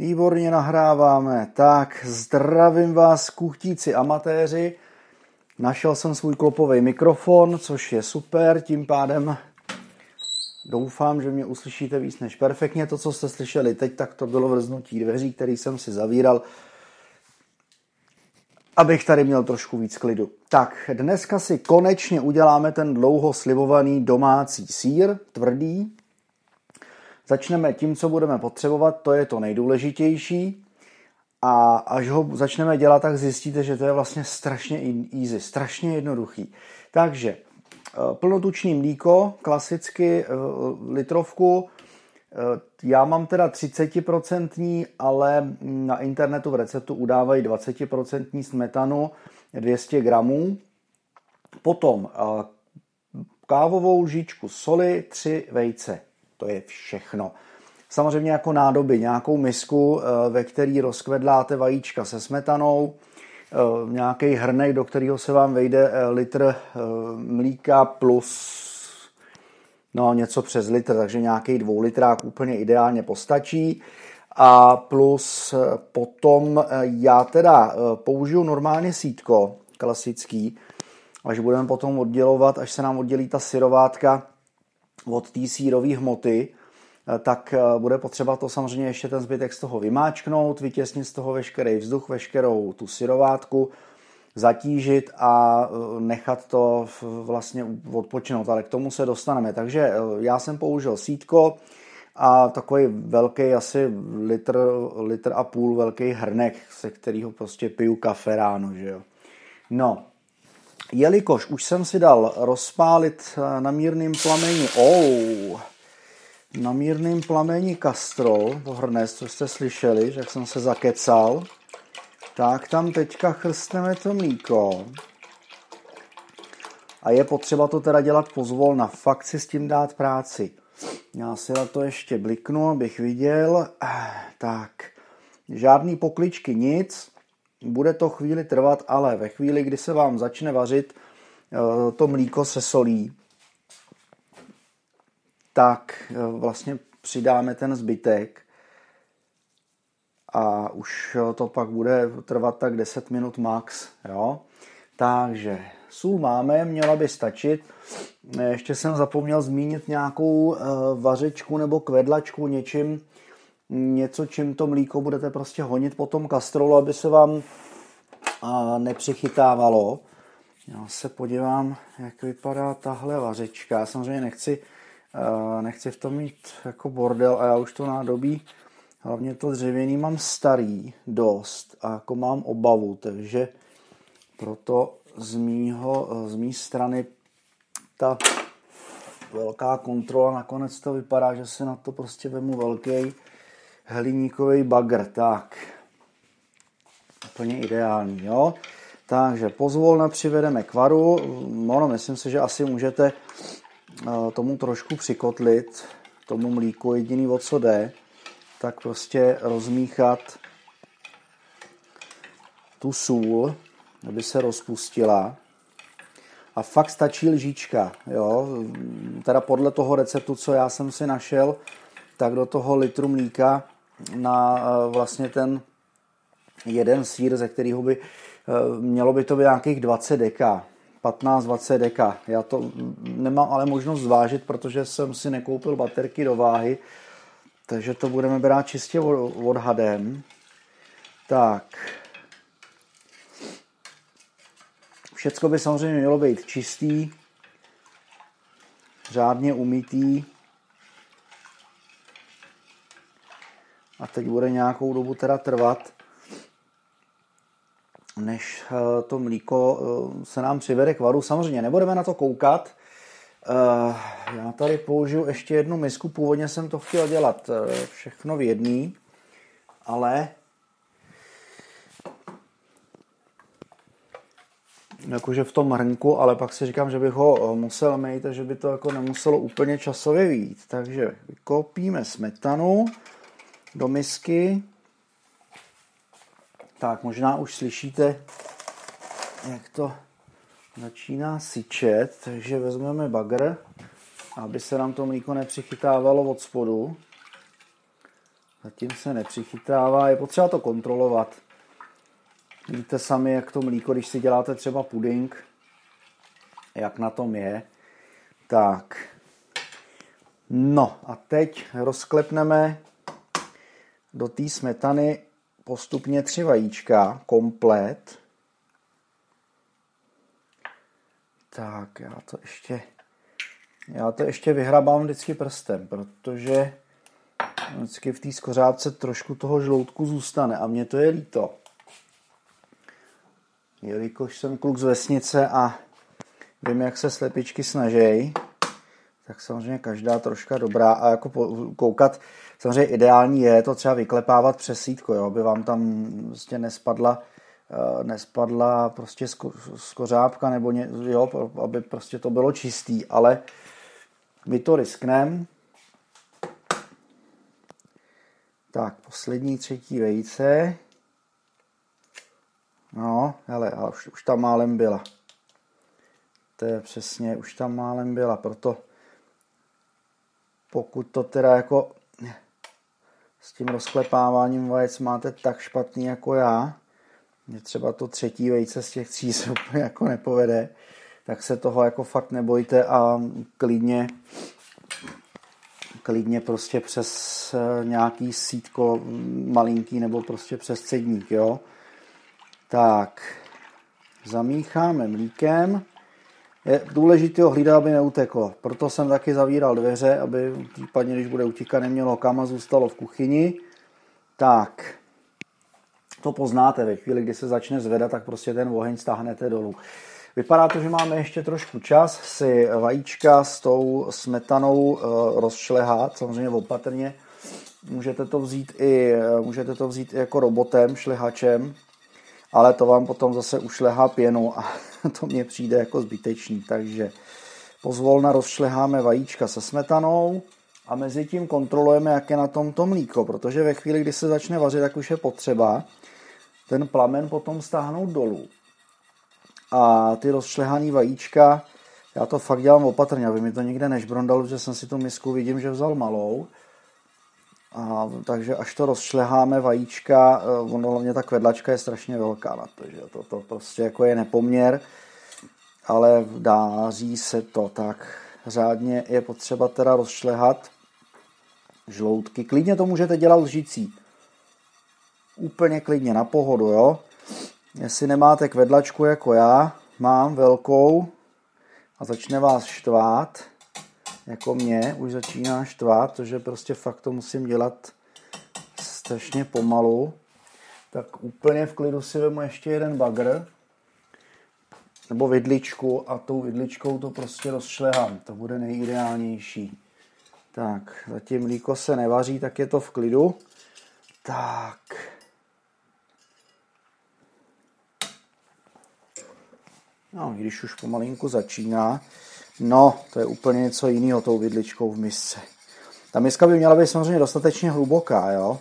Výborně nahráváme. Tak, zdravím vás, kuchtíci amatéři. Našel jsem svůj klopový mikrofon, což je super, tím pádem doufám, že mě uslyšíte víc než perfektně. To, co jste slyšeli teď, tak to bylo vrznutí dveří, který jsem si zavíral, abych tady měl trošku víc klidu. Tak, dneska si konečně uděláme ten dlouho slibovaný domácí sír, tvrdý, Začneme tím, co budeme potřebovat, to je to nejdůležitější. A až ho začneme dělat, tak zjistíte, že to je vlastně strašně easy, strašně jednoduchý. Takže eh, plnotučný mlíko, klasicky eh, litrovku, eh, já mám teda 30%, ale na internetu v receptu udávají 20% smetanu 200 gramů. Potom kávovou lžičku soli, 3 vejce. To je všechno. Samozřejmě jako nádoby, nějakou misku, eh, ve který rozkvedláte vajíčka se smetanou, eh, nějaký hrnek, do kterého se vám vejde eh, litr mlíka plus no, něco přes litr, takže nějaký dvoulitrák úplně ideálně postačí. A plus potom já teda použiju normálně sítko, klasický, až budeme potom oddělovat, až se nám oddělí ta syrovátka, od té sírové hmoty, eh, tak eh, bude potřeba to samozřejmě ještě ten zbytek z toho vymáčknout, vytěsnit z toho veškerý vzduch, veškerou tu syrovátku, zatížit a eh, nechat to vlastně odpočinout, ale k tomu se dostaneme. Takže já jsem použil sítko a takový velký, asi litr, litr a půl velký hrnek, se kterého prostě piju kafe ráno, že jo. No, jelikož už jsem si dal rozpálit eh, na mírným plameni, oh, na mírným plameni kastrol, pohrnes, co jste slyšeli, že jsem se zakecal, tak tam teďka chrstneme to mlíko. A je potřeba to teda dělat pozvolna, fakt si s tím dát práci. Já si na to ještě bliknu, abych viděl. Tak, žádný pokličky, nic. Bude to chvíli trvat, ale ve chvíli, kdy se vám začne vařit eh, to mlíko se solí, tak eh, vlastně přidáme ten zbytek a už to pak bude trvat tak 10 minut max. Jo? Takže sůl máme, měla by stačit. Ještě jsem zapomněl zmínit nějakou eh, vařečku nebo kvedlačku něčím, něco, čím to mlíko budete prostě honit po tom kastrolu, aby se vám nepřichytávalo. Já se podívám, jak vypadá tahle vařečka. Já samozřejmě nechci, nechci v tom mít jako bordel a já už to nádobí, hlavně to dřevěný mám starý dost a jako mám obavu, takže proto z, mýho, z mý strany ta velká kontrola, nakonec to vypadá, že se na to prostě vemu velký hliníkový bagr. Tak, úplně ideální, jo. Takže pozvolna přivedeme k varu. No, myslím si, že asi můžete eh, tomu trošku přikotlit, tomu mlíku, jediný o co jde, tak prostě rozmíchat tu sůl, aby se rozpustila. A fakt stačí lžička, jo. Teda podle toho receptu, co já jsem si našel, tak do toho litru mlíka na eh, vlastně ten jeden sír, ze kterého by eh, mělo by to být nějakých 20 deka. 15-20 deka. Já to nemám ale možnost zvážit, protože jsem si nekoupil baterky do váhy, takže to budeme brát čistě odhadem. Tak. Všecko by samozřejmě mělo být čistý, řádně umytý. A teď bude nějakou dobu teda trvat, než eh, to mlíko eh, se nám přivede k varu. Samozřejmě nebudeme na to koukat. Eh, já tady použiju ještě jednu misku. Původně jsem to chtěl dělat všechno v jedný, ale jakože v tom hrnku, ale pak si říkám, že bych ho musel mít a že by to jako nemuselo úplně časově vít. Takže vykopíme smetanu do misky. Tak, možná už slyšíte, jak to začíná syčet, takže vezmeme bagr, aby se nám to mlíko nepřichytávalo od spodu. Zatím se nepřichytává, je potřeba to kontrolovat. Víte sami, jak to mlíko, když si děláte třeba puding, jak na tom je. Tak. No a teď rozklepneme do té smetany postupně tři vajíčka, komplet. Tak, já to ještě, já to ještě vyhrabám vždycky prstem, protože vždycky v té skořápce trošku toho žloutku zůstane a mně to je líto. Jelikož jsem kluk z vesnice a vím, jak se slepičky snaží, tak samozřejmě každá troška dobrá a jako koukat, samozřejmě ideální je to třeba vyklepávat přes sítko, jo, aby vám tam prostě nespadla, eh, nespadla prostě skořápka nebo ně, jo, aby prostě to bylo čistý, ale my to riskneme. Tak, poslední třetí vejce. No, hele, a už, už tam málem byla. To je přesně, už tam málem byla, proto pokud to teda jako s tím rozklepáváním vajec máte tak špatný jako já, že třeba to třetí vejce z těch tří se úplně jako nepovede, tak se toho jako fakt nebojte a klidně klidně prostě přes eh, nějaký sítko malinký nebo prostě přes cedník, jo. Tak, zamícháme mlíkem. Je důležité ho hlídat, aby neuteklo. Proto jsem taky zavíral dveře, aby případně, když bude utíkat, nemělo kam a zůstalo v kuchyni. Tak, to poznáte ve chvíli, kdy se začne zvedat, tak prostě ten oheň stáhnete dolů. Vypadá to, že máme ještě trošku čas si vajíčka s tou smetanou eh, rozšlehat, samozřejmě opatrně. Můžete to vzít i, eh, můžete to vzít i jako robotem, šlehačem, ale to vám potom zase ušlehá pěnu a to mně přijde jako zbytečný, takže pozvolna rozšleháme vajíčka se smetanou a mezi tím kontrolujeme, jak je na tom to mlíko, protože ve chvíli, kdy se začne vařit, tak už je potřeba ten plamen potom stáhnout dolů. A ty rozšlehaný vajíčka, já to fakt dělám opatrně, aby mi to nikde nežbrondalo, že jsem si tu misku vidím, že vzal malou, a, takže až to rozšleháme vajíčka, eh, ono hlavně ta kvedlačka je strašně velká na to, že to, to prostě jako je nepoměr, ale dáří se to tak. Řádně je potřeba teda rozšlehat žloutky. Klidně to můžete dělat lžící. Úplně klidně, na pohodu, jo. Jestli nemáte kvedlačku jako já, mám velkou a začne vás štvát, jako mě už začíná štvát, protože prostě fakt to musím dělat strašně pomalu, tak úplně v klidu si vemu ještě jeden bagr, nebo vidličku a tou vidličkou to prostě rozšlehám. To bude nejideálnější. Tak, zatím mlíko se nevaří, tak je to v klidu. Tak. No, když už pomalinku začíná, No, to je úplně něco jiného tou vidličkou v misce. Ta miska by měla být samozřejmě dostatečně hluboká, jo.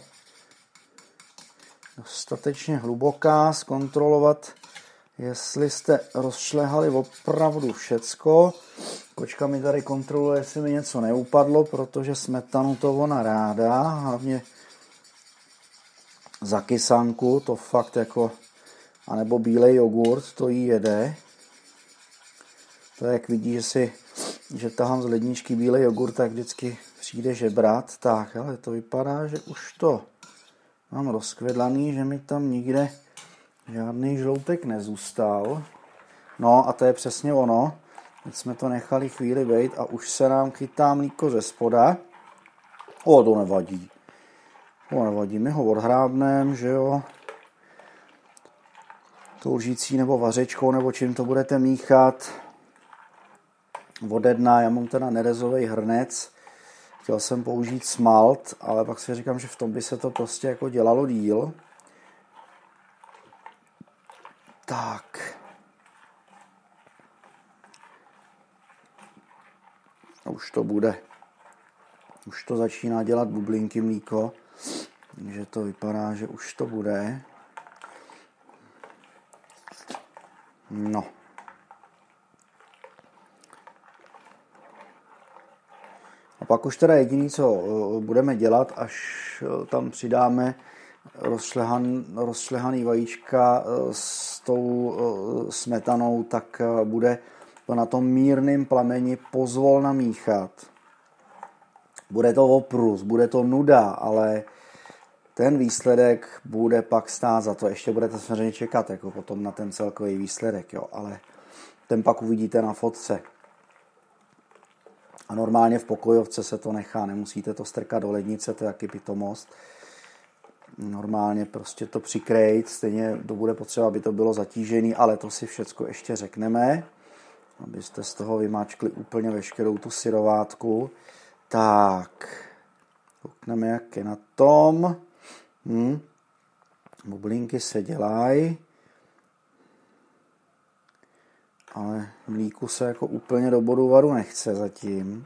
Dostatečně hluboká, zkontrolovat, jestli jste rozšlehali opravdu všecko. Kočka mi tady kontroluje, jestli mi něco neupadlo, protože smetanu to ona ráda, hlavně za kysanku, to fakt jako, anebo bílej jogurt, to jí jede. To jak vidí, že si, že tahám z ledničky bílej jogurt, tak vždycky přijde žebrat. Tak, ale to vypadá, že už to mám rozkvedlaný, že mi tam nikde žádný žloutek nezůstal. No a to je přesně ono. Teď jsme to nechali chvíli být a už se nám chytá mlíko ze spoda. O, to nevadí. To nevadí, my ho odhrábneme, že jo. Tou lžící nebo vařečkou, nebo čím to budete míchat ode dna, já mám teda nerezový hrnec, chtěl jsem použít smalt, ale pak si říkám, že v tom by se to prostě jako dělalo díl. Tak. A už to bude. Už to začíná dělat bublinky mlíko, takže to vypadá, že už to bude. No. Pak už teda jediný, co budeme dělat, až tam přidáme rozšlehan, rozšlehaný vajíčka s tou smetanou, tak bude to na tom mírném plameni pozvolna míchat. Bude to oprus, bude to nuda, ale ten výsledek bude pak stát za to. Ještě budete samozřejmě čekat jako potom na ten celkový výsledek, jo, ale ten pak uvidíte na fotce. A normálně v pokojovce se to nechá, nemusíte to strkat do lednice, to je jaký pitomost. Normálně prostě to přikrejt, stejně to bude potřeba, aby to bylo zatížený, ale to si všecko ještě řekneme, abyste z toho vymáčkli úplně veškerou tu syrovátku. Tak, koukneme, jak je na tom. Hm. Bublinky se dělají, ale mlíku se jako úplně do bodu varu nechce zatím.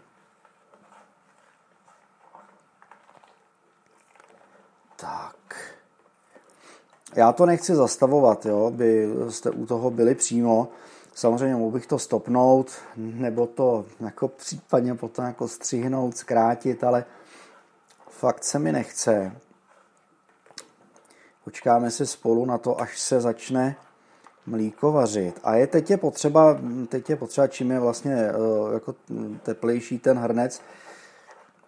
Tak. Já to nechci zastavovat, jo, by jste u toho byli přímo. Samozřejmě mohl bych to stopnout, nebo to jako případně potom jako střihnout, zkrátit, ale fakt se mi nechce. Počkáme si spolu na to, až se začne mlíko vařit. A je teď je potřeba, teď je potřeba, čím je vlastně eh, jako teplejší ten hrnec,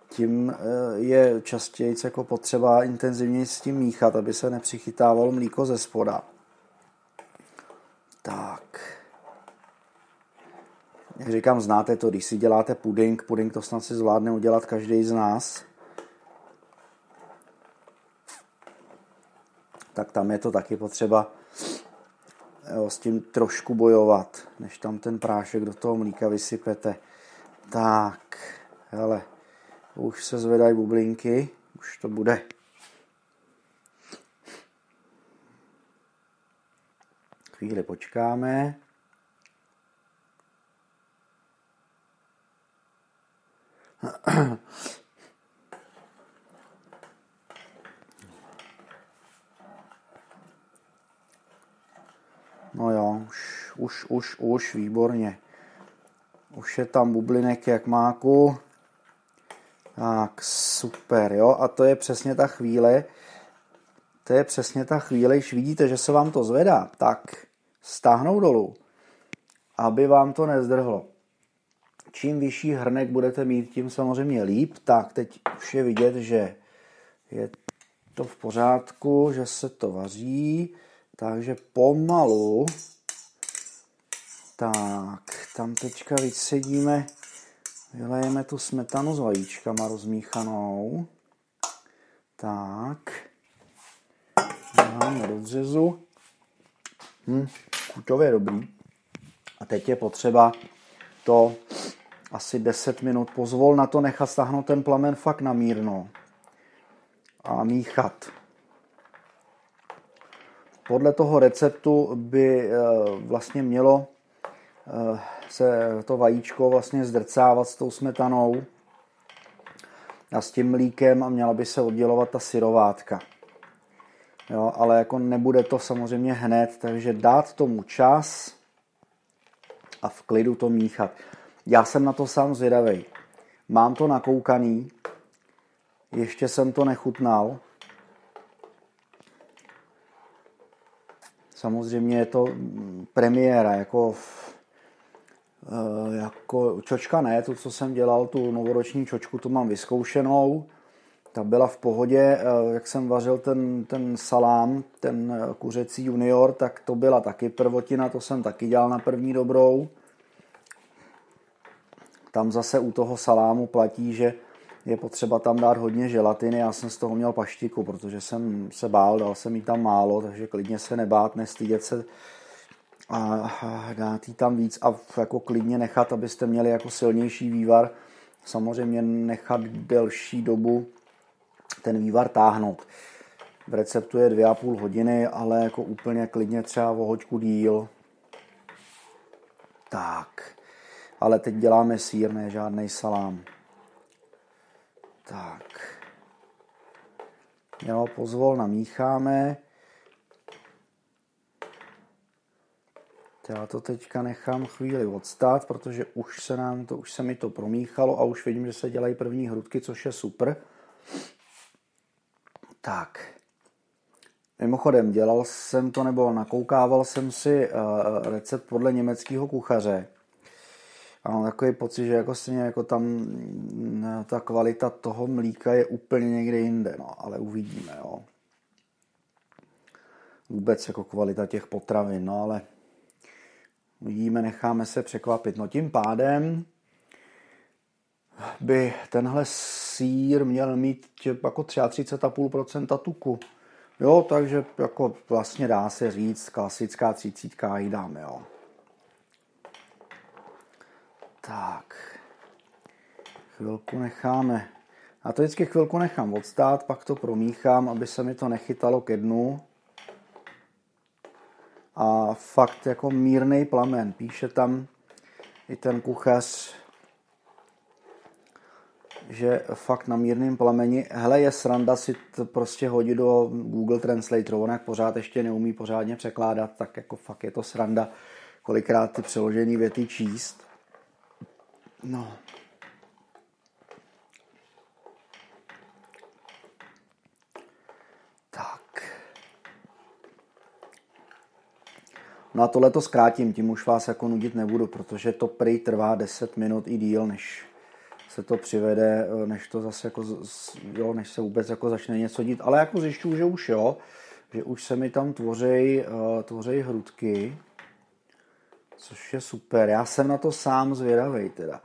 tím eh, je častěji jako potřeba intenzivně s tím míchat, aby se nepřichytávalo mlíko ze spoda. Tak. Jak říkám, znáte to, když si děláte puding, puding to snad si zvládne udělat každý z nás. Tak tam je to taky potřeba jo, s tím trošku bojovat, než tam ten prášek do toho mlíka vysypete. Tak, hele, už se zvedají bublinky, už to bude. Chvíli počkáme. No jo, už, už, už, už, výborně. Už je tam bublinek jak máku. Tak, super, jo. A to je přesně ta chvíle, to je přesně ta chvíle, když vidíte, že se vám to zvedá, tak stáhnou dolů, aby vám to nezdrhlo čím vyšší hrnek budete mít, tím samozřejmě líp. Tak, teď už je vidět, že je to v pořádku, že se to vaří. Takže pomalu. Tak, tam teďka vysedíme, vylejeme tu smetanu s vajíčkama rozmíchanou. Tak. Dáme do dřezu. Hm, kuťově dobrý. A teď je potřeba to asi 10 minut. Pozvol na to nechat stáhnout ten plamen fakt na mírno a míchat. Podle toho receptu by eh, vlastně mělo eh, se to vajíčko vlastně zdrcávat s tou smetanou a s tím mlíkem a měla by se oddělovat ta syrovátka. Jo, ale jako nebude to samozřejmě hned, takže dát tomu čas a v klidu to míchat. Já jsem na to sám zvědavý. Mám to nakoukaný, ještě jsem to nechutnal. Samozřejmě je to premiéra, jako, eh, jako čočka ne, to, co jsem dělal, tu novoroční čočku, tu mám vyzkoušenou. Ta byla v pohodě, eh, jak jsem vařil ten, ten salám, ten eh, kuřecí junior, tak to byla taky prvotina, to jsem taky dělal na první dobrou. Tam zase u toho salámu platí, že je potřeba tam dát hodně želatiny. Já jsem z toho měl paštiku, protože jsem se bál, dal jsem jí tam málo, takže klidně se nebát, nestydět se a dát jí tam víc a jako klidně nechat, abyste měli jako silnější vývar. Samozřejmě nechat delší dobu ten vývar táhnout. V receptu je dvě a půl hodiny, ale jako úplně klidně třeba o hoďku díl. Tak ale teď děláme sír, ne žádný salám. Tak. Jo, pozvol namícháme. Já to teďka nechám chvíli odstát, protože už se nám to, už se mi to promíchalo a už vidím, že se dělají první hrudky, což je super. Tak. Mimochodem, dělal jsem to nebo nakoukával jsem si uh, recept podle německého kuchaře. A mám takový pocit, že jako stejně jako tam mm, ta kvalita toho mlíka je úplně někde jinde, no, ale uvidíme, jo. Vůbec jako kvalita těch potravin, no ale uvidíme, necháme se překvapit. No tím pádem by tenhle sír měl mít jako 33,5% tuku. Jo, takže jako vlastně dá se říct klasická třicítka jí dáme, jo. Tak. Chvilku necháme. A to vždycky chvilku nechám odstát, pak to promíchám, aby se mi to nechytalo ke dnu. A fakt jako mírný plamen. Píše tam i ten kuchař, že fakt na mírném plameni, hele, je sranda si to prostě hodit do Google Translate, on jak pořád ještě neumí pořádně překládat, tak jako fakt je to sranda kolikrát ty přeložené věty číst. No. Tak. No a tohle to zkrátím, tím už vás jako nudit nebudu, protože to prý trvá 10 minut i díl, než se to přivede, než to zase jako, jo, než se vůbec jako začne něco dít. Ale jako zjišťuju, že už jo, že už se mi tam tvořej, uh, tvořej hrudky, což je super. Já jsem na to sám zvědavý teda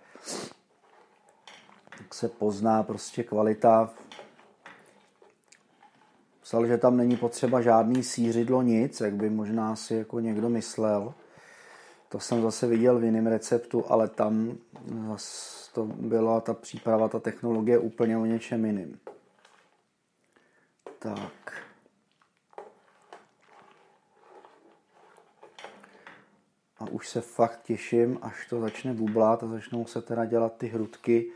tak se pozná prostě kvalita. Psal, že tam není potřeba žádný sířidlo, nic, jak by možná si jako někdo myslel. To jsem zase viděl v jiném receptu, ale tam to byla ta příprava, ta technologie úplně o něčem jiným. Tak. A už se fakt těším, až to začne bublat a začnou se teda dělat ty hrudky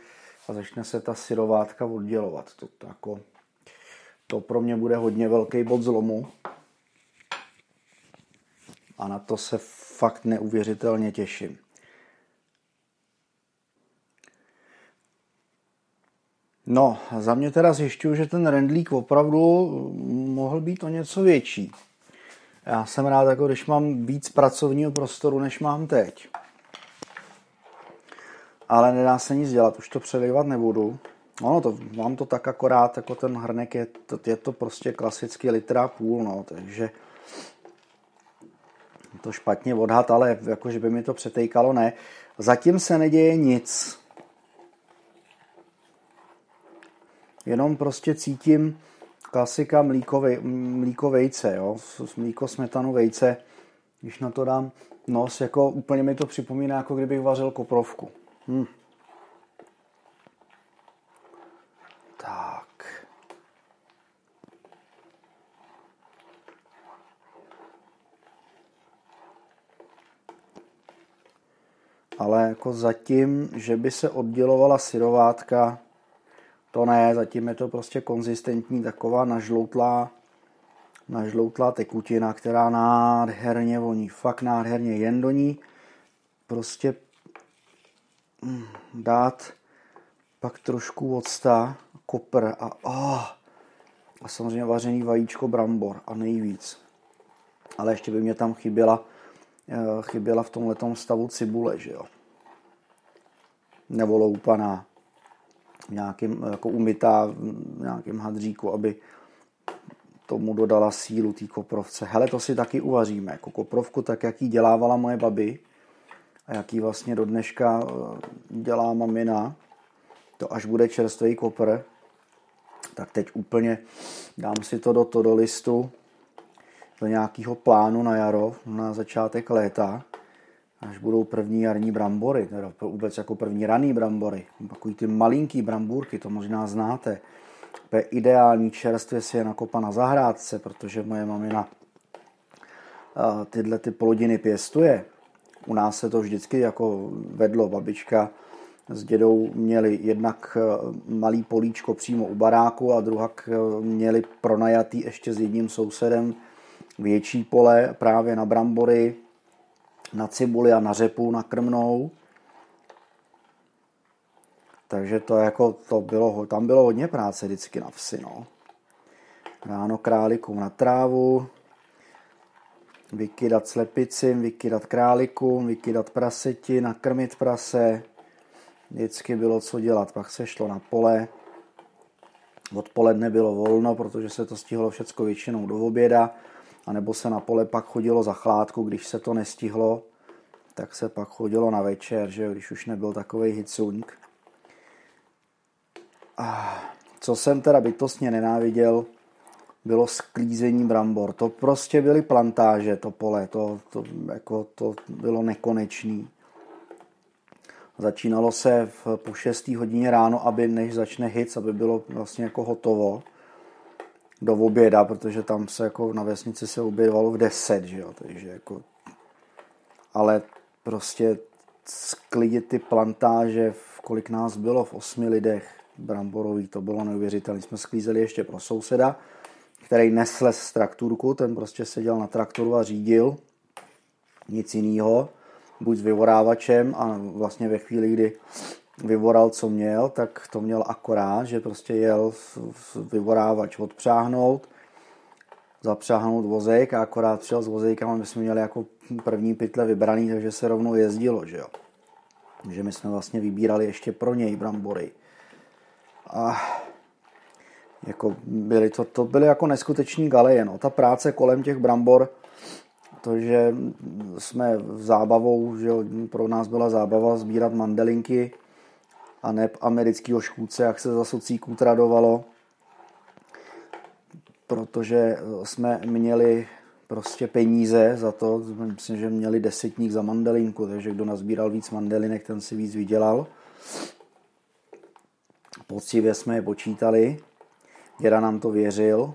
a začne se ta syrovátka oddělovat. To, to, jako, to pro mě bude hodně velký bod zlomu. A na to se fakt neuvěřitelně těším. No, za mě teda zjišťuju, že ten rendlík opravdu mohl být o něco větší. Já jsem rád, jako když mám víc pracovního prostoru, než mám teď ale nedá se nic dělat, už to přelejvat nebudu. Ono to, mám to tak akorát, jako ten hrnek je to, je to prostě klasický litra půl, no, takže to špatně odhad, ale jakože by mi to přetejkalo, ne. Zatím se neděje nic. Jenom prostě cítím klasika mlíko, mlíko vejce, jo, mlíko smetanu vejce, když na to dám nos, jako úplně mi to připomíná, jako kdybych vařil koprovku. Hmm. Tak. Ale jako zatím, že by se oddělovala syrovátka, to ne, zatím je to prostě konzistentní, taková nažloutlá, nažloutlá tekutina, která nádherně voní, fakt nádherně, jen do ní prostě dát pak trošku octa, kopr a, oh, a samozřejmě vařený vajíčko brambor a nejvíc. Ale ještě by mě tam chyběla, eh, chyběla v tomhle stavu cibule, že jo. Nebo loupaná, nějakým, jako umytá v nějakém hadříku, aby tomu dodala sílu té koprovce. Hele, to si taky uvaříme. Jako koprovku, tak jak ji dělávala moje babi, a jaký vlastně do dneška eh, dělá mamina, to až bude čerstvý kopr, tak teď úplně dám si to do toho listu, do nějakého plánu na jaro, na začátek léta, až budou první jarní brambory, teda vůbec jako první raný brambory, takový ty malinký brambůrky, to možná znáte. To je ideální čerstvě si je nakopa na zahrádce, protože moje mamina eh, tyhle ty plodiny pěstuje. U nás se to vždycky jako vedlo. Babička s dědou měli jednak eh, malý políčko přímo u baráku a druhak eh, měli pronajatý ještě s jedním sousedem větší pole právě na brambory na cibuli a na řepu nakrmnou. Takže to jako, to bylo, tam bylo hodně práce vždycky na vsi, no. Ráno králikům na trávu, vykydat slepicím, vykydat králikům, vykydat praseti, nakrmit prase. Vždycky bylo co dělat, pak se šlo na pole. Odpoledne bylo volno, protože se to stihlo všecko většinou do oběda, anebo se na pole pak chodilo za chládku, když se to nestihlo, tak se pak chodilo na večer, že když už nebyl takový hicung. A co jsem teda bytostně nenáviděl, bylo sklízení brambor. To prostě byly plantáže, to pole, to, to, jako, to bylo nekonečný. Začínalo se v, po 6. hodině ráno, aby než začne hic, aby bylo vlastně jako hotovo do oběda, protože tam se jako na vesnici se obědovalo v 10, že jo, takže jako ale prostě sklidit ty plantáže, v kolik nás bylo, v osmi lidech bramborový, to bylo neuvěřitelné. Jsme sklízeli ještě pro souseda, který nesles z traktorku, ten prostě seděl na traktoru a řídil, nic jiného, buď s vyvorávačem a vlastně ve chvíli, kdy vyvoral, co měl, tak to měl akorát, že prostě jel vyvorávač odpřáhnout, zapřáhnout vozejk a akorát přijel s vozejkama, my jsme měli jako první pytle vybraný, takže se rovnou jezdilo, že jo. Takže my jsme vlastně vybírali ještě pro něj brambory. A jako byly to, to byly jako neskuteční galeje, no. Ta práce kolem těch brambor, to, že jsme v zábavou, že pro nás byla zábava sbírat mandelinky a ne amerického škůdce, jak se za socíků tradovalo, protože jsme měli prostě peníze za to, myslím, že měli desetník za mandelinku, takže kdo nazbíral víc mandelinek, ten si víc vydělal. Poctivě jsme je počítali Děda nám to věřil.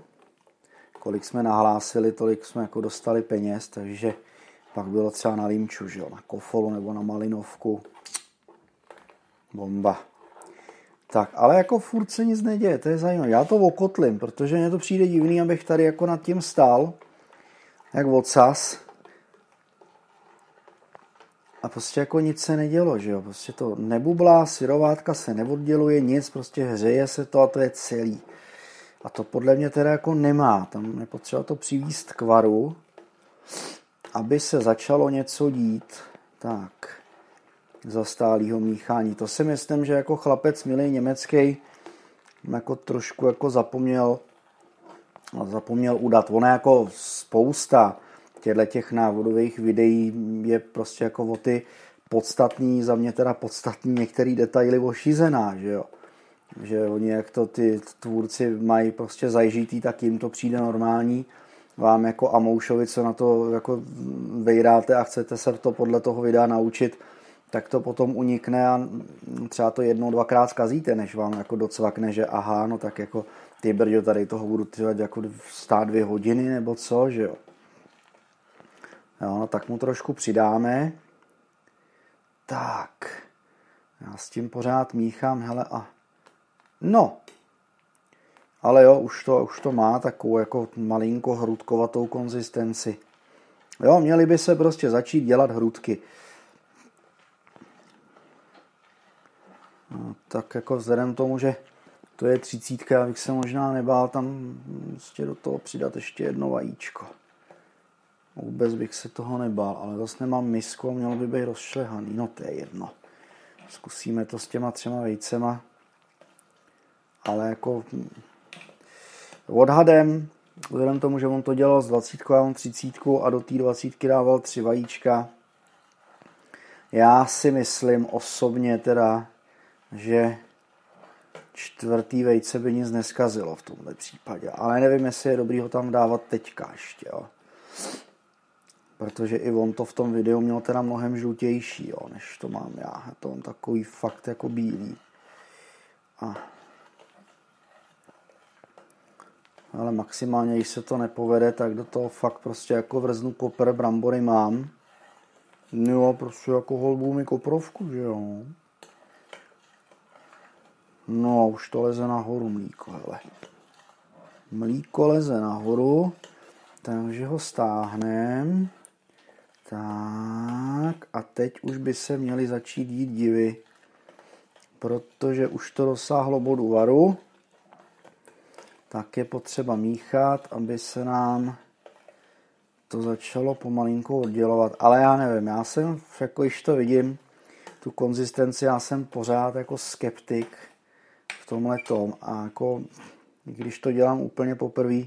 Kolik jsme nahlásili, tolik jsme jako dostali peněz, takže pak bylo třeba na Limču, že jo, na Kofolu nebo na Malinovku. Bomba. Tak, ale jako furt se nic neděje, to je zajímavé. Já to okotlím, protože mně to přijde divný, abych tady jako nad tím stál, jak odsas. A prostě jako nic se nedělo, že jo. Prostě to nebublá, syrovátka se neodděluje, nic, prostě hřeje se to a to je celý. A to podle mě teda jako nemá. Tam je potřeba to přivíst k varu, aby se začalo něco dít. Tak, za stálýho míchání. To si myslím, že jako chlapec milý německý jako trošku jako zapomněl zapomněl udat. Ono jako spousta těchto těch návodových videí je prostě jako o ty podstatný, za mě teda podstatný některé detaily ošizená, že jo že oni jak to ty tvůrci mají prostě zažitý, tak jim to přijde normální. Vám jako Amoušovi, co na to jako vejráte a chcete se to podle toho videa naučit, tak to potom unikne a třeba to jednou, dvakrát zkazíte, než vám jako docvakne, že aha, no tak jako ty brďo, tady toho budu tyvat jako stát dvě hodiny nebo co, že jo. Jo, no tak mu trošku přidáme. Tak, já s tím pořád míchám, hele a No, ale jo, už to, už to má takovou jako malinko hrudkovatou konzistenci. Jo, měli by se prostě začít dělat hrudky. No, tak jako vzhledem tomu, že to je třicítka, abych se možná nebál tam prostě do toho přidat ještě jedno vajíčko. Vůbec bych se toho nebál, ale zase nemám misku a mělo by být rozšlehaný. No to je jedno. Zkusíme to s těma třema vejcema ale jako odhadem, vzhledem tomu, že on to dělal s 20 a on 30 a do té 20 dával tři vajíčka, já si myslím osobně teda, že čtvrtý vejce by nic neskazilo v tomhle případě. Ale nevím, jestli je dobrý ho tam dávat teďka ještě, jo. Protože i on to v tom videu měl teda mnohem žlutější, jo, než to mám já. Je to on takový fakt jako bílý. A ale maximálně, když se to nepovede, tak do toho fakt prostě jako vrznu kopr, brambory mám. Jo, prostě jako holbů mi koprovku, že jo. No, už to leze nahoru mlíko, hele. Mlíko leze nahoru, takže ho stáhnem. Tak a teď už by se měly začít jít divy, protože už to dosáhlo bodu varu. Tak je potřeba míchat, aby se nám to začalo pomalinku oddělovat. Ale já nevím, já jsem, jako již to vidím, tu konzistenci, já jsem pořád jako skeptik tomhle tom. A jako, když to dělám úplně poprvé,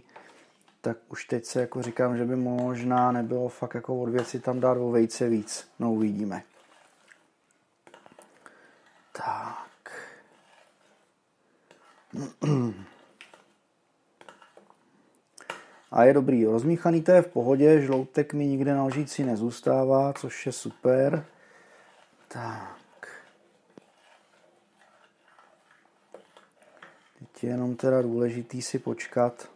tak už teď se jako říkám, že by možná nebylo fakt jako od věci tam dát o vejce víc. No uvidíme. Tak. A je dobrý, rozmíchaný to je v pohodě, žloutek mi nikde na lžíci nezůstává, což je super. Tak. Teď je jenom teda důležitý si počkat,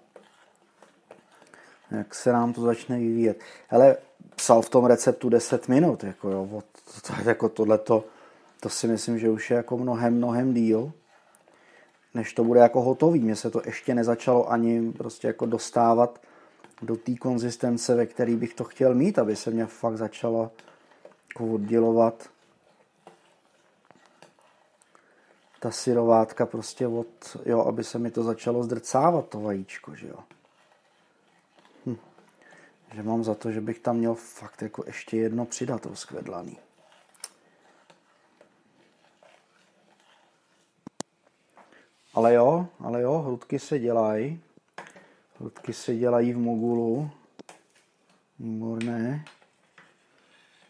jak se nám to začne vyvíjet. Ale psal v tom receptu 10 minut, jako jo, to, to, jako tohleto, to si myslím, že už je jako mnohem, mnohem díl, než to bude jako hotový. Mně se to ještě nezačalo ani prostě jako dostávat do té konzistence, ve který bych to chtěl mít, aby se mě fakt začalo jako oddělovat ta syrovátka prostě od, jo, aby se mi to začalo zdrcávat, to vajíčko, že jo. Hm. Že mám za to, že bych tam měl fakt jako ještě jedno přidat rozkvedlaný. Ale jo, ale jo, hrudky se dělají. Hrudky se dělají v mogulu. Výborné.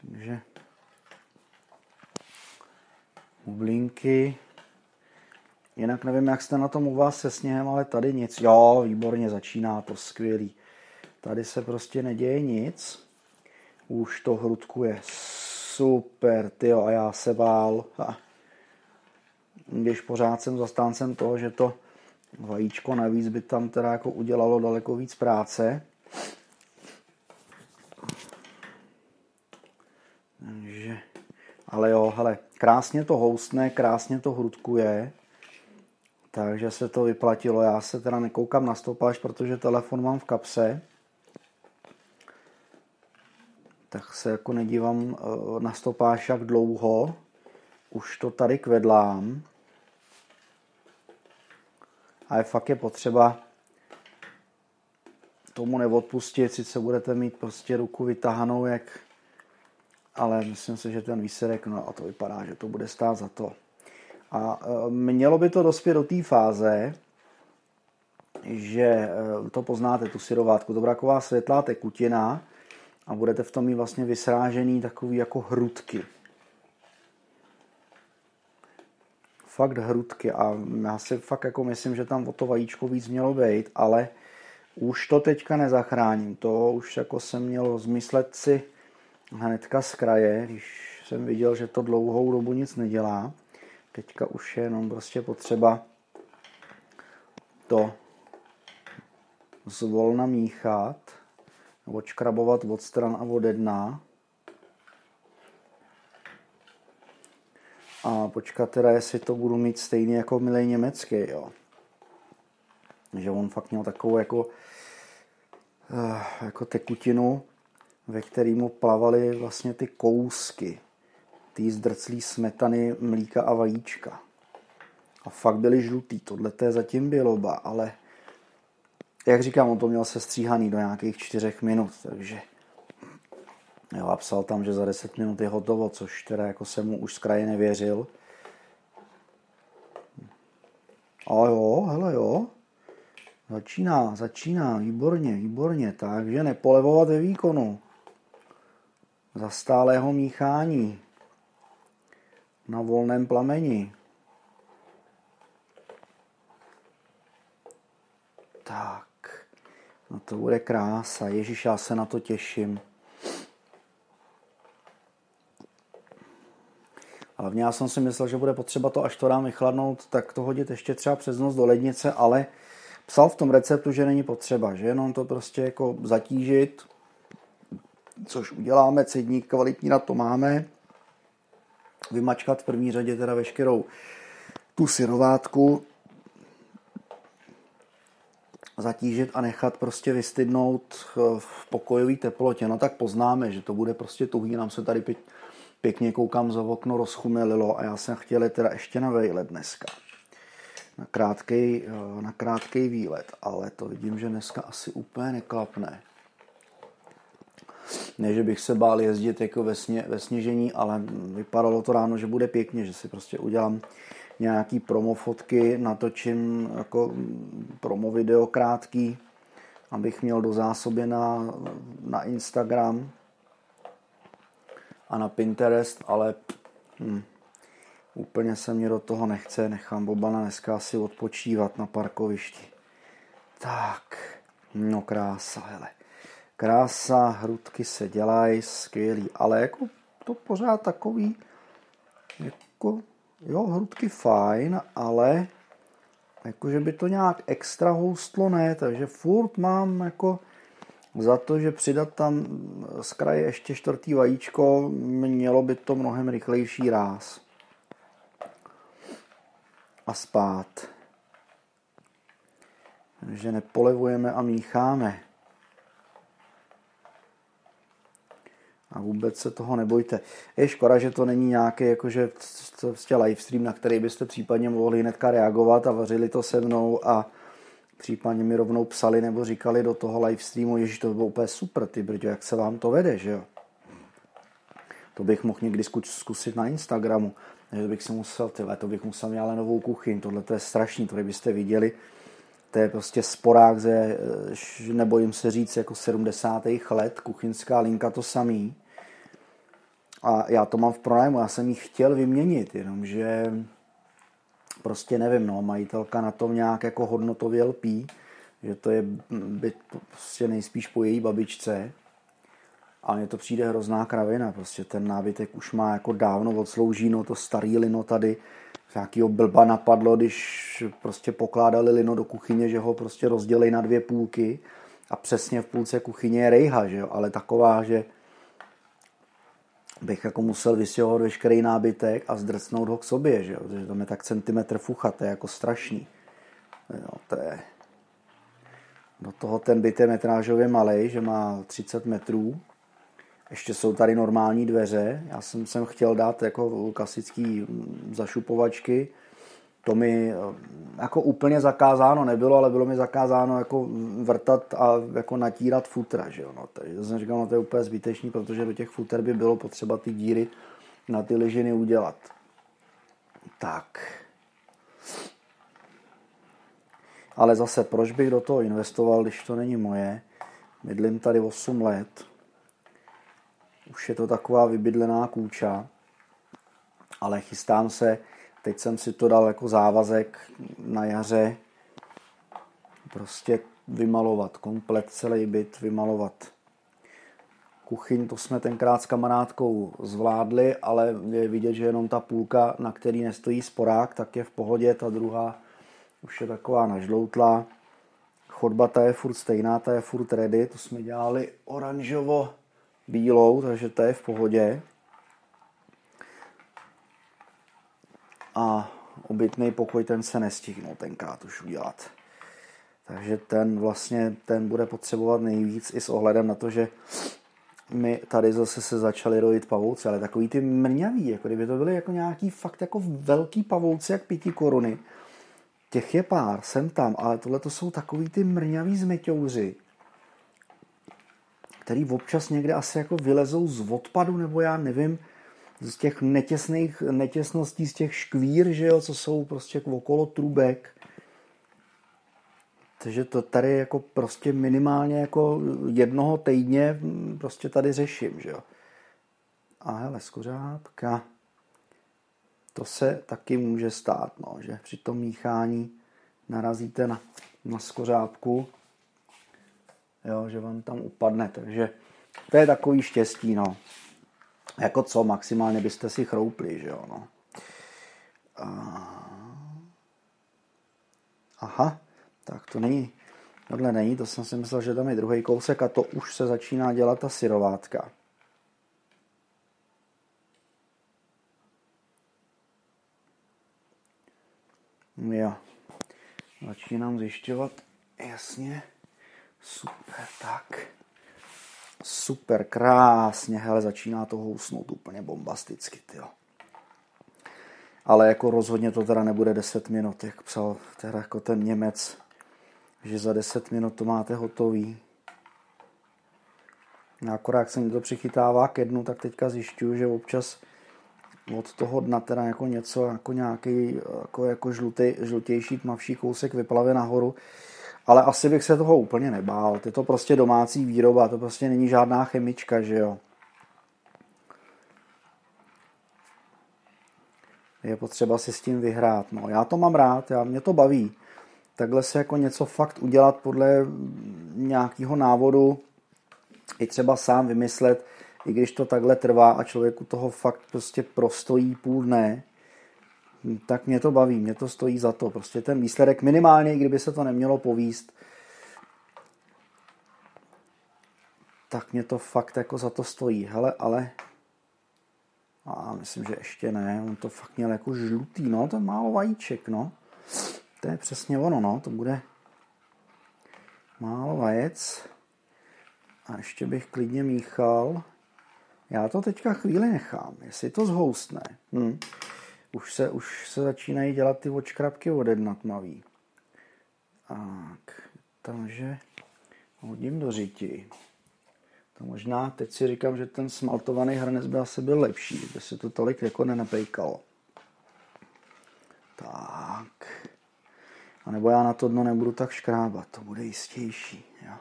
Takže bublinky. Jinak nevím, jak jste na tom u vás se sněhem, ale tady nic. Jo, výborně začíná to skvělý. Tady se prostě neděje nic. Už to hrudkuje super, tyjo, a já se bál. Ha. Když pořád jsem zastáncem toho, že to vajíčko navíc by tam teda jako udělalo daleko víc práce. Takže, ale jo, hele, krásně to houstne, krásně to hrudkuje. Takže se to vyplatilo. Já se teda nekoukám na stopáž, protože telefon mám v kapse. Tak se jako nedívám eh, na stopáž, jak dlouho. Už to tady kvedlám. A je fakt je potřeba tomu neodpustit, sice budete mít prostě ruku vytahanou, jak, ale myslím si, že ten výsledek, no a to vypadá, že to bude stát za to. A e, mělo by to dospět do té fáze, že e, to poznáte, tu syrovátku, to bude taková světlá tekutina a budete v tom mít vlastně vysrážený takový jako hrudky. Fakt hrudky a já si fakt jako myslím, že tam o to vajíčko víc mělo být, ale už to teďka nezachráním. To už jako jsem měl zmyslet si hnedka z kraje, když jsem viděl, že to dlouhou dobu nic nedělá. Teďka už je jenom prostě potřeba to zvolna míchat, odškrabovat od stran a od dna. A počkat teda, jestli to budu mít stejně jako milej německý, jo. Že on fakt měl takovou jako, eh, jako tekutinu, ve kterým plavaly vlastně ty kousky té zdrclý smetany, mlíka a vajíčka. A fakt byly žlutý, tohle je zatím biloba, ale jak říkám, on to měl se stříhaný do nějakých čtyřech minut, takže jo, a psal tam, že za 10 minut je hotovo, což teda jako jsem mu už z kraje nevěřil. A jo, hele jo, začíná, začíná, výborně, výborně, takže nepolevovat ve výkonu. Za stálého míchání na volném plameni. Tak, no to bude krása. Ježíš, já se na to těším. Hlavně já jsem si myslel, že bude potřeba to, až to dám vychladnout, tak to hodit ještě třeba přes noc do lednice, ale psal v tom receptu, že není potřeba, že jenom to prostě jako zatížit, což uděláme, cedník kvalitní na to máme vymačkat v první řadě teda veškerou tu syrovátku zatížit a nechat prostě vystydnout v pokojové teplotě. No tak poznáme, že to bude prostě tuhý. Nám se tady pěkně koukám za okno, rozchumelilo a já jsem chtěl teda ještě na vejlet dneska. Na krátký, na krátký výlet, ale to vidím, že dneska asi úplně neklapne. Ne, že bych se bál jezdit jako ve, sně, ve sněžení, ale vypadalo to ráno, že bude pěkně, že si prostě udělám nějaký promo fotky, natočím jako promo video krátký, abych měl do zásoby na, na Instagram a na Pinterest, ale hm, úplně se mě do toho nechce, nechám Bobana dneska asi odpočívat na parkovišti. Tak, no krása, hele. Krása, hrudky se dělají, skvělý, ale jako to pořád takový, jako, jo, hrudky fajn, ale jakože by to nějak extra houstlo ne, takže furt mám jako za to, že přidat tam z kraje ještě čtvrtý vajíčko, mělo by to mnohem rychlejší ráz. A spát. Takže nepolevujeme a mícháme. A vůbec se toho nebojte. Je škoda, že to není nějaký jakože prostě livestream, na který byste případně mohli hnedka reagovat a vařili to se mnou a případně mi rovnou psali nebo říkali do toho livestreamu, že to bylo úplně super, ty brďo, jak se vám to vede, že jo. To bych mohl někdy zkusit na Instagramu. že bych si musel, tyhle, to bych musel mít ale novou kuchyň, tohle to je strašný, to byste viděli, to je prostě sporák ze, nebojím se říct, jako 70. let, kuchyňská linka to samý. A já to mám v pronájmu, já jsem ji chtěl vyměnit, jenomže prostě nevím, no, majitelka na tom nějak jako hodnotově lpí, že to je byt prostě nejspíš po její babičce. A mně to přijde hrozná kravina, prostě ten nábytek už má jako dávno odslouží, no to starý lino tady, nějakýho blba napadlo, když prostě pokládali lino do kuchyně, že ho prostě rozdělej na dvě půlky a přesně v půlce kuchyně je rejha, že jo, ale taková, že bych jako musel vystěhovat veškerý nábytek a zdrcnout ho k sobě, že jo? protože tam je tak centimetr fucha, to je jako strašný. Jo, to je... Do toho ten byt je metrážově malý, že má 30 metrů. Ještě jsou tady normální dveře. Já jsem sem chtěl dát jako klasický zašupovačky, to mi eh, jako úplně zakázáno nebylo, ale bylo mi zakázáno jako vrtat a jako natírat futra, že jo, no, takže jsem říkal, no to je úplně zbytečný, protože do těch futer by bylo potřeba ty díry na ty ležiny udělat. Tak. Ale zase, proč bych do toho investoval, když to není moje? Bydlím tady 8 let. Už je to taková vybydlená kůča. Ale chystám se Teď jsem si to dal jako závazek na jaře prostě vymalovat, komplet celý byt vymalovat. Kuchyň to jsme tenkrát s kamarádkou zvládli, ale je vidět, že jenom ta půlka, na který nestojí sporák, tak je v pohodě, ta druhá už je taková nažloutlá. Chodba ta je furt stejná, ta je furt ready, to jsme dělali oranžovo bílou, takže to je v pohodě. A obytný pokoj ten se nestihnul tenkrát už udělat. Takže ten vlastně ten bude potřebovat nejvíc i s ohledem na to, že my tady zase se začali rojit pavouci, ale takový ty mrňavý, jako kdyby to byly jako nějaký fakt jako velký pavouci, jak pěti koruny. Těch je pár, jsem tam, ale tohle to jsou takový ty mrňavý zmeťouři, který občas někde asi jako vylezou z odpadu, nebo já nevím, z těch netěsných, netěsností, z těch škvír, že jo, co jsou prostě okolo trubek. Takže to tady jako prostě minimálně jako jednoho týdně prostě tady řeším, že jo. A hele, skořápka. To se taky může stát, no, že při tom míchání narazíte na, na skořápku, jo, že vám tam upadne, takže to je takový štěstí, no. Jako co, maximálně byste si chroupli, že jo, no. Aha, tak to není, tohle není, to jsem si myslel, že tam je druhý kousek a to už se začíná dělat ta syrovátka. Jo, začínám zjišťovat, Jasně. Super, tak. Super, krásně. Hele, začíná to housnout úplně bombasticky, tyjo. Ale jako rozhodně to teda nebude 10 minut, jak psal teda jako ten Němec, že za 10 minut to máte hotový. Akorát jak se mi to přichytává ke dnu, tak teďka zjišťuju, že občas od toho dna teda jako něco, jako nějaký jako, jako žlutý, žlutější, tmavší kousek vyplave nahoru. Ale asi bych se toho úplně nebál. Je to prostě domácí výroba, to prostě není žádná chemička, že jo. Je potřeba si s tím vyhrát. No, já to mám rád, já, mě to baví. Takhle se jako něco fakt udělat podle nějakého návodu, i třeba sám vymyslet, i když to takhle trvá a člověku toho fakt prostě prostojí půl dne, tak mě to baví, mě to stojí za to. Prostě ten výsledek minimálně, i kdyby se to nemělo povíst, tak mě to fakt jako za to stojí. Hele, ale a myslím, že ještě ne, on to fakt měl jako žlutý, no, to málo vajíček, no. To je přesně ono, no, to bude málo vajec. A ještě bych klidně míchal. Já to teďka chvíli nechám, jestli to zhoustne. Hm. Už, se, už se začínají dělat ty očkrabky od jedna tmavý. Tak, takže hodím do řiti. To možná teď si říkám, že ten smaltovaný hrnec by asi byl lepší, by se to tolik jako nenapejkalo. Tak. A nebo já na to dno nebudu tak škrábat, to bude jistější. Jo.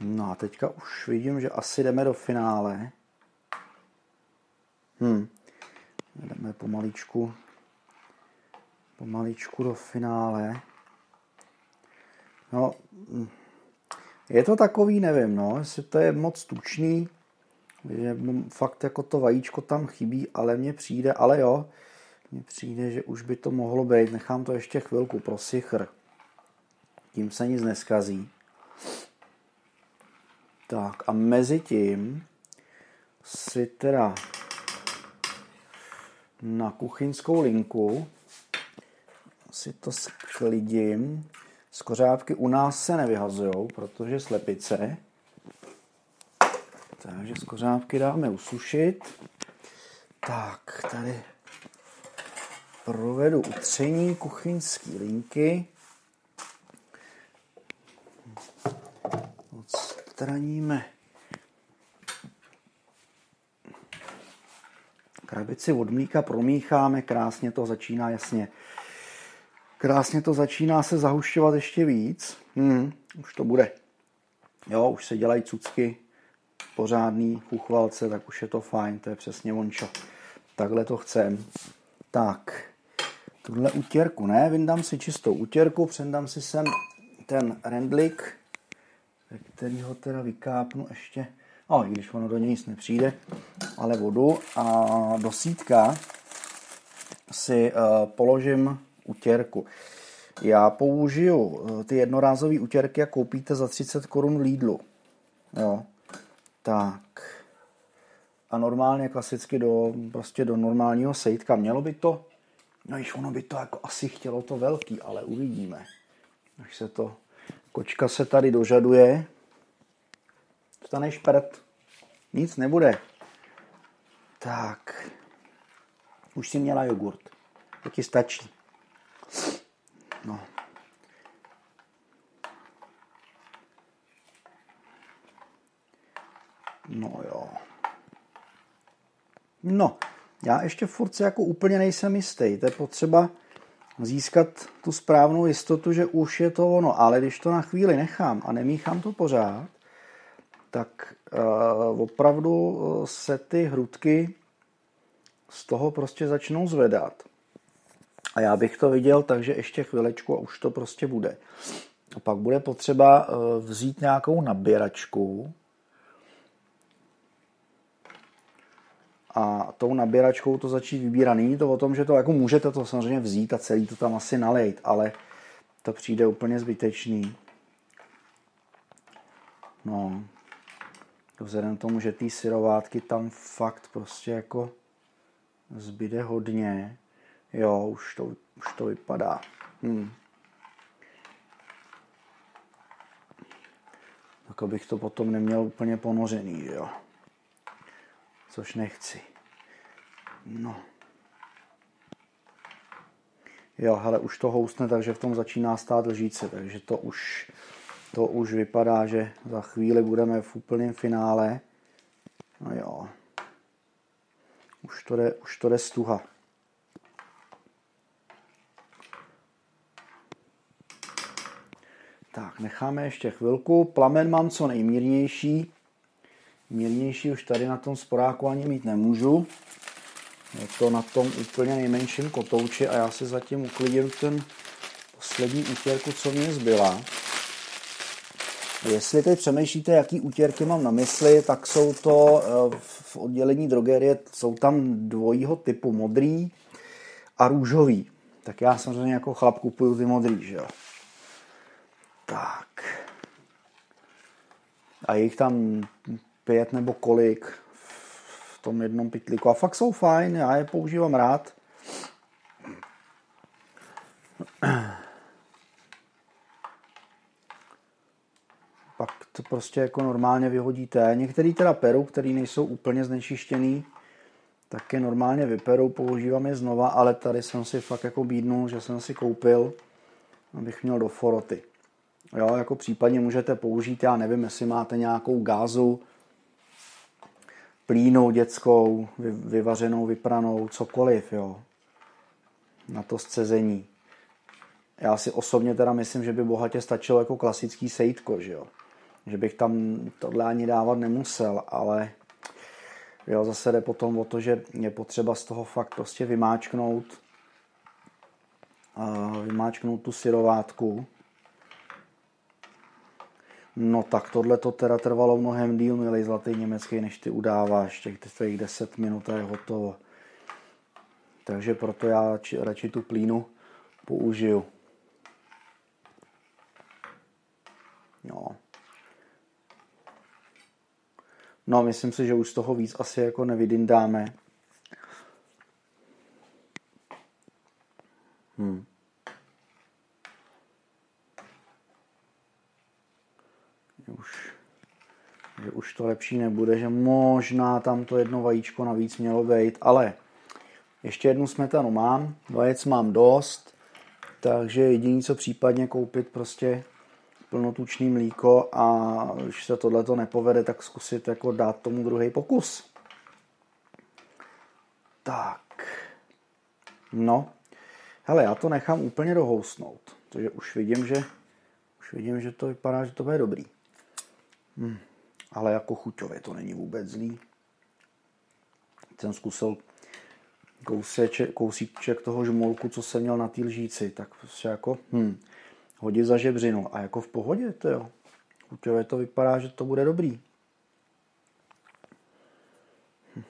No a teďka už vidím, že asi jdeme do finále. Hm. Jdeme pomaličku, pomaličku do finále. No, hm. je to takový, nevím, no, jestli to je moc tučný, že fakt jako to vajíčko tam chybí, ale mně přijde, ale jo, mně přijde, že už by to mohlo být. Nechám to ještě chvilku pro sichr. Tím se nic neskazí. Tak a mezi tím si teda na kuchyňskou linku si to sklidím. Skořápky u nás se nevyhazují, protože slepice. Takže skořápky dáme usušit. Tak, tady provedu utření kuchyňské linky. Odstraníme krabici od mlíka, promícháme, krásně to začíná, jasně, krásně to začíná se zahušťovat ještě víc. Hmm, už to bude. Jo, už se dělají cucky, pořádný chuchvalce, tak už je to fajn, to je přesně ončo. Takhle to chcem. Tak, tuhle utěrku ne, vyndám si čistou utěrku, přendám si sem ten rendlik, ve kterýho teda vykápnu ještě, no, i když ono do něj nic nepřijde, ale vodu a do sítka si uh, položím utěrku. Já použiju uh, ty jednorázové utěrky a koupíte za 30 korun Lidlu. Jo. Tak. A normálně klasicky do, prostě do normálního sejtka. Mělo by to No již ono by to jako asi chtělo to velký, ale uvidíme. Až se to... Kočka se tady dožaduje. Staneš prd. Nic nebude. Tak. Už si měla jogurt. Taky stačí. No. No jo. No, já ještě furt se jako úplně nejsem jistý. To je potřeba získat tu správnou jistotu, že už je to ono. Ale když to na chvíli nechám a nemíchám to pořád, tak uh, opravdu eh, se ty hrudky z toho prostě začnou zvedat. A já bych to viděl, takže ještě chvilečku a už to prostě bude. A pak bude potřeba uh, vzít nějakou nabíračku, a tou nabíračkou to začít vybírat. Není to o tom, že to jako můžete to samozřejmě vzít a celý to tam asi nalejt, ale to přijde úplně zbytečný. No, vzhledem tomu, že ty syrovátky tam fakt prostě jako zbyde hodně. Jo, už to, už to vypadá. Hmm. Tak abych to potom neměl úplně ponořený, jo. Což nechci. No. Jo, hele, už to housne, takže v tom začíná stát lžíce, takže to už to už vypadá, že za chvíli budeme v úplném finále. No jo. Už to jde, už to jde stuha. Tak, necháme ještě chvilku. Plamen mám co nejmírnější. Mírnější už tady na tom sporáku ani mít nemůžu. Je to na tom úplně nejmenším kotouči a já si zatím uklidím ten poslední útěrku, co mě zbyla. Jestli teď přemýšlíte, jaký útěrky mám na mysli, tak jsou to eh, v oddělení drogerie, jsou tam dvojího typu modrý a růžový. Tak já samozřejmě jako chlap kupuju ty modrý, že jo. Tak. A jich tam pět nebo kolik v tom jednom pytlíku. A fakt jsou fajn, já je používám rád. Pak to prostě jako normálně vyhodíte. Některý teda peru, který nejsou úplně znečištěný, tak je normálně vyperou, používám je znova, ale tady jsem si fakt jako bídnul, že jsem si koupil, abych měl do foroty. Jo, jako případně můžete použít, já nevím, jestli máte nějakou gázu, plínou dětskou, vyvařenou, vypranou, cokoliv, jo. Na to scezení. Já si osobně teda myslím, že by bohatě stačilo jako klasický sejtko, že jo. Že bych tam tohle ani dávat nemusel, ale jo, zase jde potom o to, že je potřeba z toho fakt prostě vymáčknout vymáčknout tu syrovátku, No tak tohle to teda trvalo mnohem díl, milý zlatý německý, než ty udáváš. Těch tvých 10 minut a je hotovo. Takže proto já či, radši tu plínu použiju. No. No, myslím si, že už z toho víc asi jako nevydindáme. Hmm. už, že už to lepší nebude, že možná tam to jedno vajíčko navíc mělo být, ale ještě jednu smetanu mám, vajec mám dost, takže jediné, co případně koupit prostě plnotučný mlíko a když se tohle to nepovede, tak zkusit jako dát tomu druhý pokus. Tak. No. Hele, já to nechám úplně dohousnout, protože už vidím, že už vidím, že to vypadá, že to bude dobrý. Hmm. Ale jako chuťově to není vůbec zlý. Jsem zkusil kouseček, kousíček toho žmolku, co jsem měl na té lžíci, tak prostě jako hm, hodit za žebřinu a jako v pohodě, to jo. Chuťově to vypadá, že to bude dobrý. Hm.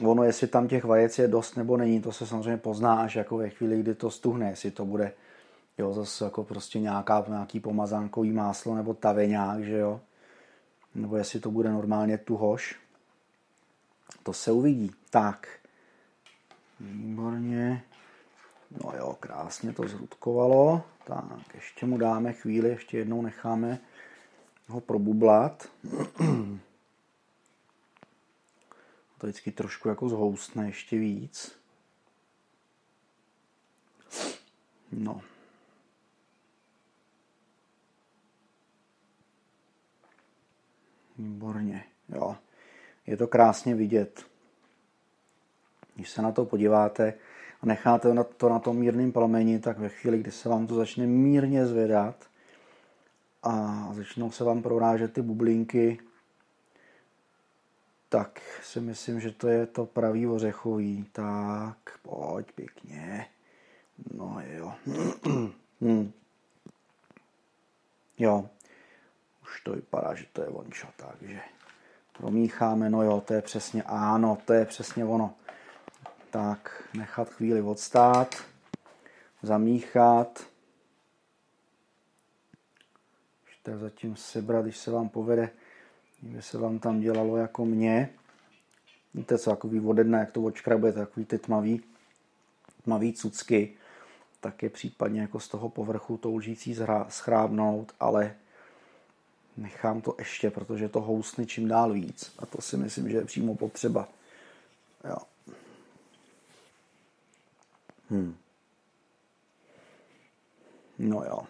Ono, jestli tam těch vajec je dost nebo není, to se samozřejmě pozná až jako ve chvíli, kdy to stuhne, jestli to bude Jo, zase jako prostě nějaká, nějaký pomazánkový máslo nebo taveňák, že jo. Nebo jestli to bude normálně tuhoš. To se uvidí. Tak. Výborně. No jo, krásně to zhrudkovalo. Tak, ještě mu dáme chvíli, ještě jednou necháme ho probublat. To vždycky trošku jako zhoustne ještě víc. No, Výborně, jo. Je to krásně vidět. Když se na to podíváte necháte to na tom mírném plameni, tak ve chvíli, kdy se vám to začne mírně zvedat a začnou se vám prorážet ty bublinky, tak si myslím, že to je to pravý ořechový. Tak, pojď pěkně. No jo. hmm. Jo, už to vypadá, že to je vončo, takže promícháme, no jo, to je přesně, ano, to je přesně ono. Tak, nechat chvíli odstát, zamíchat, ještě zatím sebrat, když se vám povede, kdyby se vám tam dělalo jako mě. Víte co, takový vodedna, jak to odškrabuje, takový ty tmavý, tmavý cucky, tak je případně jako z toho povrchu to lžící schrábnout, ale Nechám to ještě, protože to housne čím dál víc. A to si myslím, že je přímo potřeba. Jo. Hmm. No jo.